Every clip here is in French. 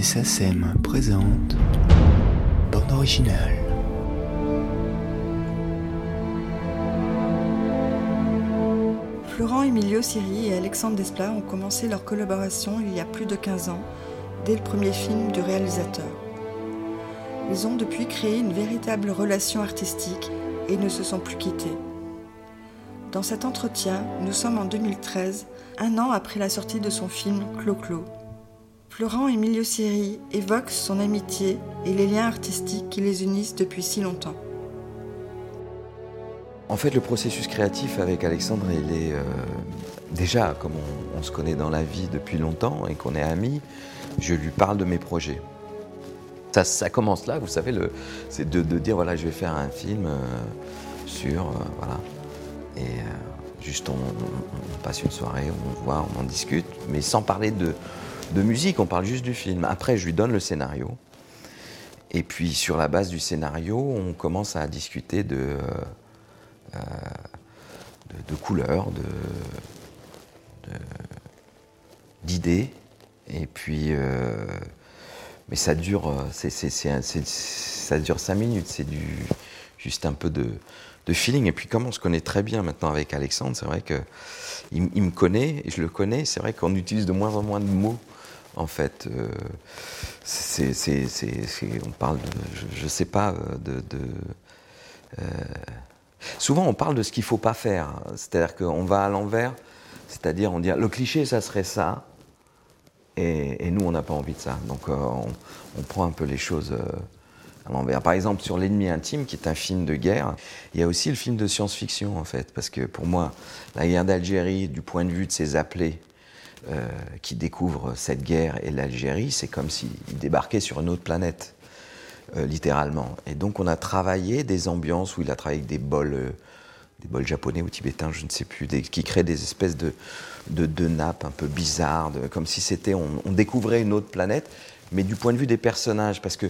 Musée SACEM présente Bande originale. Florent Emilio Siri et Alexandre Desplat ont commencé leur collaboration il y a plus de 15 ans, dès le premier film du réalisateur. Ils ont depuis créé une véritable relation artistique et ne se sont plus quittés. Dans cet entretien, nous sommes en 2013, un an après la sortie de son film Clo-Clo. Florent Emilio Siri évoque son amitié et les liens artistiques qui les unissent depuis si longtemps. En fait, le processus créatif avec Alexandre, il est euh, déjà, comme on, se connaît dans la vie depuis longtemps et qu'on est amis, je lui parle de mes projets. Ça, commence là, vous savez, c'est de, dire voilà, je vais faire un film euh, sur. Euh, voilà. Et juste, on, on, passe une soirée, on voit, on en discute, mais sans parler de, de musique, on parle juste du film. Après, je lui donne le scénario. Et puis, sur la base du scénario, on commence à discuter de. Euh, de, de, couleurs, d'idées. Et puis, euh, mais ça dure, ça dure cinq minutes. C'est juste un peu de, de, feeling. Et puis, comme on se connaît très bien maintenant avec Alexandre, c'est vrai que il, il me connaît et je le connais. C'est vrai qu'on utilise de moins en moins de mots. En fait, euh, on parle de, je, je sais pas, de, de euh, Souvent, on parle de ce qu'il ne faut pas faire. C'est-à-dire qu'on va à l'envers, c'est-à-dire on dit le cliché, ça serait ça, et, nous, on n'a pas envie de ça. Donc, euh, on, on, prend un peu les choses euh, à l'envers. Par exemple, sur L'ennemi intime, qui est un film de guerre, il y a aussi le film de science-fiction, en fait, parce que pour moi, la guerre d'Algérie, du point de vue de ces appelés, euh, qui découvrent cette guerre et l'Algérie, c'est comme s'ils débarquaient sur une autre planète. Euh, littéralement. Et donc on a travaillé des ambiances où il a travaillé avec des bols, euh, des bols japonais ou tibétains, je ne sais plus, qui créent des espèces de, de, nappes un peu bizarres, comme si c'était, on, découvrait une autre planète, mais du point de vue des personnages, parce que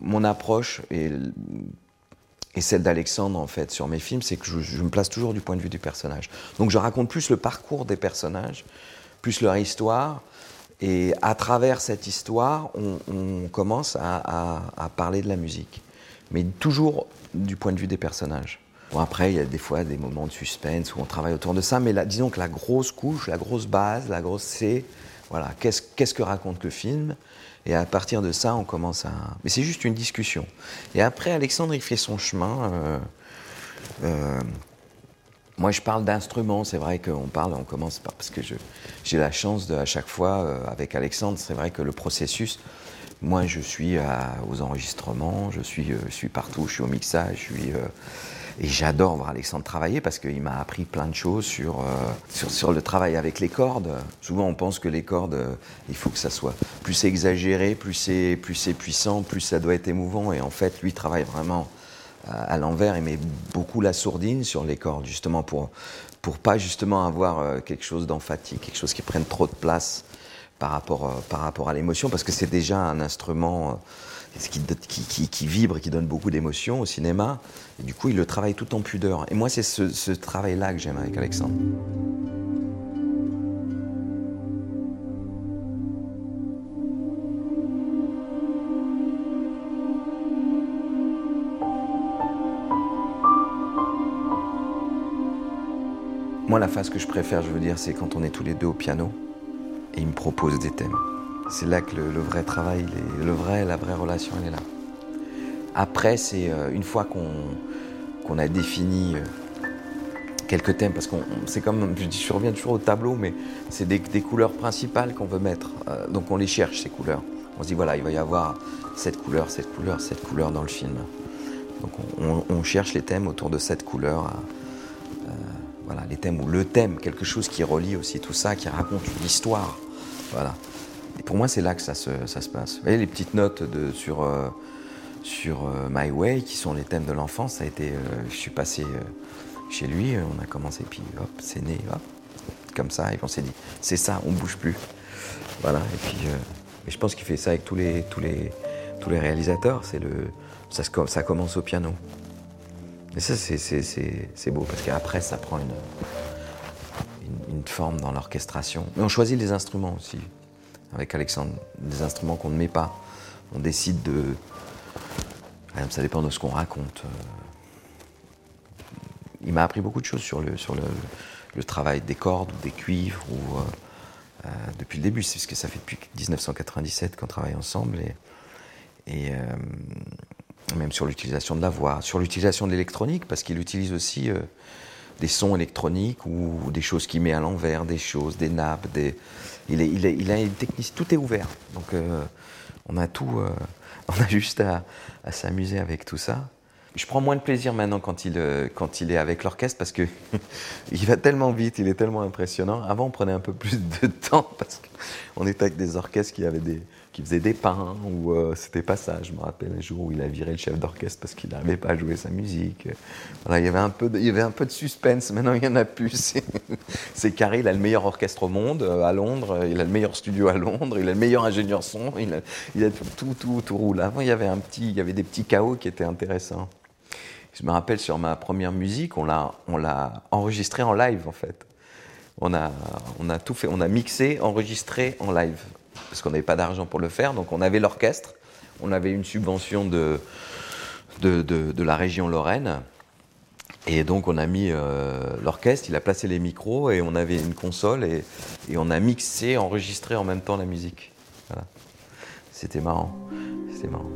mon approche et, et celle d'Alexandre en fait sur mes films, c'est que je, me place toujours du point de vue du personnage. Donc je raconte plus le parcours des personnages, plus leur histoire, et à travers cette histoire, on, commence à, parler de la musique, mais toujours du point de vue des personnages. Bon, après, il y a des fois des moments de suspense où on travaille autour de ça, mais disons que la grosse couche, la grosse base, la grosse C, voilà, qu'est-ce que raconte le film? Et à partir de ça, on commence à... Mais c'est juste une discussion. Et après, Alexandre, il fait son chemin. Euh, euh, moi, je parle d'instruments. C'est vrai qu'on parle, on commence par parce que j'ai la chance de, à chaque fois euh, avec Alexandre. C'est vrai que le processus, moi, je suis aux enregistrements, je suis, je suis partout, je suis au mixage, je suis et j'adore voir Alexandre travailler parce qu'il m'a appris plein de choses sur, sur, sur le travail avec les cordes. Souvent, on pense que les cordes, il faut que ça soit plus exagéré, plus c'est plus c'est puissant, plus ça doit être émouvant. Et en fait, lui travaille vraiment à l'envers, il met beaucoup la sourdine sur les cordes, justement pour pour pas justement avoir euh, quelque chose d'emphatique, quelque chose qui prenne trop de place par rapport euh, par rapport à l'émotion, parce que c'est déjà un instrument qui, qui, vibre, qui donne beaucoup d'émotions au cinéma. Et du coup, il le travaille tout en pudeur. Et moi, c'est ce, ce travail-là que j'aime avec Alexandre. Moi, la phase que je préfère, je veux dire, c'est quand on est tous les deux au piano et il me propose des thèmes. C'est là que le, vrai travail, le vrai, la vraie relation, elle est là. Après, c'est euh, une fois qu'on qu a défini euh, quelques thèmes, parce qu'on c'est comme, je, dis, je reviens toujours au tableau, mais c'est des, couleurs principales qu'on veut mettre. Euh, donc on les cherche, ces couleurs. On se dit, voilà, il va y avoir cette couleur, cette couleur, cette couleur dans le film. Donc on, cherche les thèmes autour de cette couleur. Voilà, les thèmes, ou le thème, quelque chose qui relie aussi tout ça, qui raconte une histoire. Voilà. Pour moi, c'est là que ça se, ça se, passe. Vous voyez, les petites notes de, sur, euh, sur euh, My Way, qui sont les thèmes de l'enfance, ça a été. Euh, je suis passé chez lui, on a commencé, puis hop, c'est né, hop, comme ça, et on s'est dit, c'est ça, on bouge plus. Voilà, et puis. et je pense qu'il fait ça avec tous les, tous les, tous les réalisateurs, c'est le, ça, commence au piano. Et ça, c'est beau, parce qu'après, ça prend une, une forme dans l'orchestration. Mais on choisit les instruments aussi. Avec Alexandre, des instruments qu'on ne met pas. On décide de. Ça dépend de ce qu'on raconte. Il m'a appris beaucoup de choses sur le, sur le, travail des cordes ou des cuivres ou, euh, euh, depuis le début, c'est parce que ça fait depuis 1997 qu'on travaille ensemble et, euh, même sur l'utilisation de la voix, sur l'utilisation de l'électronique parce qu'il utilise aussi des sons électroniques ou des choses qu'il met à l'envers, des choses, des nappes, des... Il, est, il, il, a une technique, tout est ouvert. Donc on a tout, on a juste à s'amuser avec tout ça. Je prends moins de plaisir maintenant quand il, euh, quand il est avec l'orchestre parce que il va tellement vite, il est tellement impressionnant. Avant, on prenait un peu plus de temps parce qu'on était avec des orchestres qui, avaient des, qui faisaient des pains ou euh, c'était pas ça. Je me rappelle un jour où il a viré le chef d'orchestre parce qu'il n'arrivait pas à jouer sa musique. Voilà, il, y avait un peu de, il y avait un peu de suspense. Maintenant, il n'y en a plus. C'est carré, il a le meilleur orchestre au monde euh, à Londres, il a le meilleur studio à Londres, il a le meilleur ingénieur son, il a, il a tout, tout, tout, tout roule. Avant, il y avait un petit, il y avait des petits chaos qui étaient intéressants. Je me rappelle sur ma première musique, on l'a, on l'a enregistré en live en fait. On a, tout fait, on a mixé, enregistré en live parce qu'on n'avait pas d'argent pour le faire. Donc on avait l'orchestre, on avait une subvention de, la région Lorraine. Et donc on a mis euh, l'orchestre, il a placé les micros et on avait une console et, et on a mixé, enregistré en même temps la musique. C'était marrant. C'était marrant.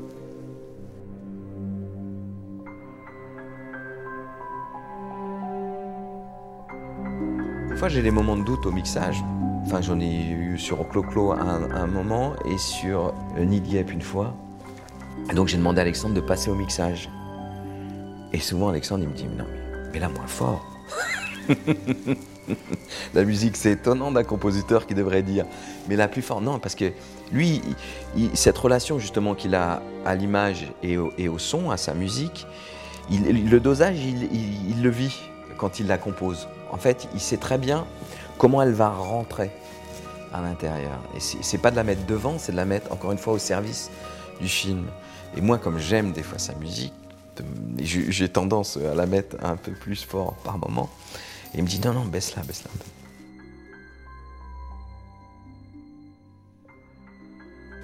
J'ai des moments de doute au mixage. Enfin, j'en ai eu sur Clo-Clo un, moment et sur Nidiep une fois. Donc, j'ai demandé à Alexandre de passer au mixage. Et souvent, Alexandre, il me dit Non, mais, là, moins fort. la musique, c'est étonnant d'un compositeur qui devrait dire, mais la plus forte, non, parce que lui, cette relation justement qu'il a à l'image et, au, son, à sa musique, le dosage, il le vit quand il la compose en fait, il sait très bien comment elle va rentrer à l'intérieur. Et c'est pas de la mettre devant, c'est de la mettre encore une fois au service du film. Et moi, comme j'aime des fois sa musique, j'ai tendance à la mettre un peu plus fort par moment. Et il me dit non, non, baisse-la, baisse-la un peu.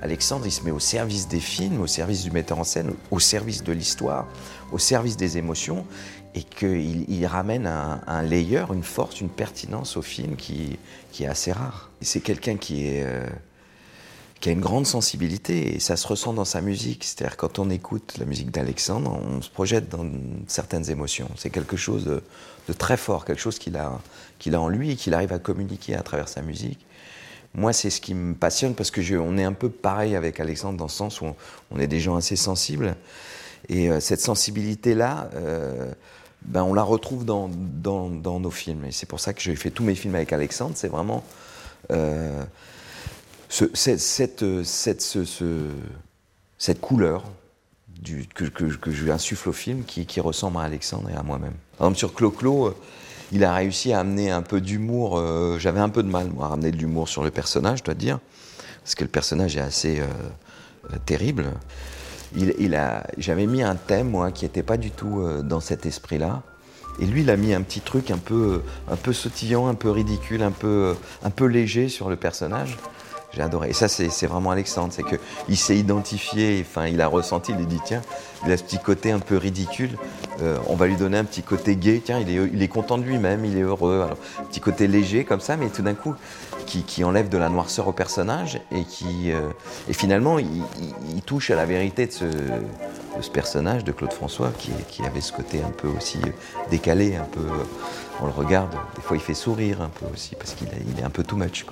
Alexandre, il se met au service des films, au service du metteur en scène, au service de l'histoire, au service des émotions et qu'il ramène un, layer, une force, une pertinence au film qui, est assez rare. C'est quelqu'un qui, euh, qui a une grande sensibilité et ça se ressent dans sa musique. C'est-à-dire quand on écoute la musique d'Alexandre, on se projette dans certaines émotions. C'est quelque chose de, très fort, quelque chose qu'il a, qu'il a en lui et qu'il arrive à communiquer à travers sa musique. Moi, c'est ce qui me passionne parce que on est un peu pareil avec Alexandre dans le sens où on, est des gens assez sensibles. Et euh, cette sensibilité-là, euh, ben, on la retrouve dans, dans, nos films. Et c'est pour ça que j'ai fait tous mes films avec Alexandre. C'est vraiment euh, cette, cette, cette, couleur du, que, que, je insuffle au film qui, qui, ressemble à Alexandre et à moi-même. Sur Clo-Clo, euh, il a réussi à amener un peu d'humour. Euh, j'avais un peu de mal, moi, à ramener de l'humour sur le personnage, je dois dire. Parce que le personnage est assez terrible il, a, j'avais mis un thème, moi, qui n'était pas du tout euh, dans cet esprit-là. Et lui, il a mis un petit truc un peu, un peu sautillant, un peu ridicule, un peu, un peu léger sur le personnage. J'ai adoré. Et ça, c'est vraiment Alexandre. C'est qu'il s'est identifié, enfin, il a ressenti, il a dit tiens, il a ce petit côté un peu ridicule. Euh, on va lui donner un petit côté gay. Tiens, il est, content de lui-même, il est heureux. Alors, petit côté léger comme ça, mais tout d'un coup, qui, enlève de la noirceur au personnage et qui, euh, et finalement, il, touche à la vérité de ce, personnage de Claude François qui, avait ce côté un peu aussi décalé, un peu. On le regarde, des fois, il fait sourire un peu aussi parce qu'il est un peu too much.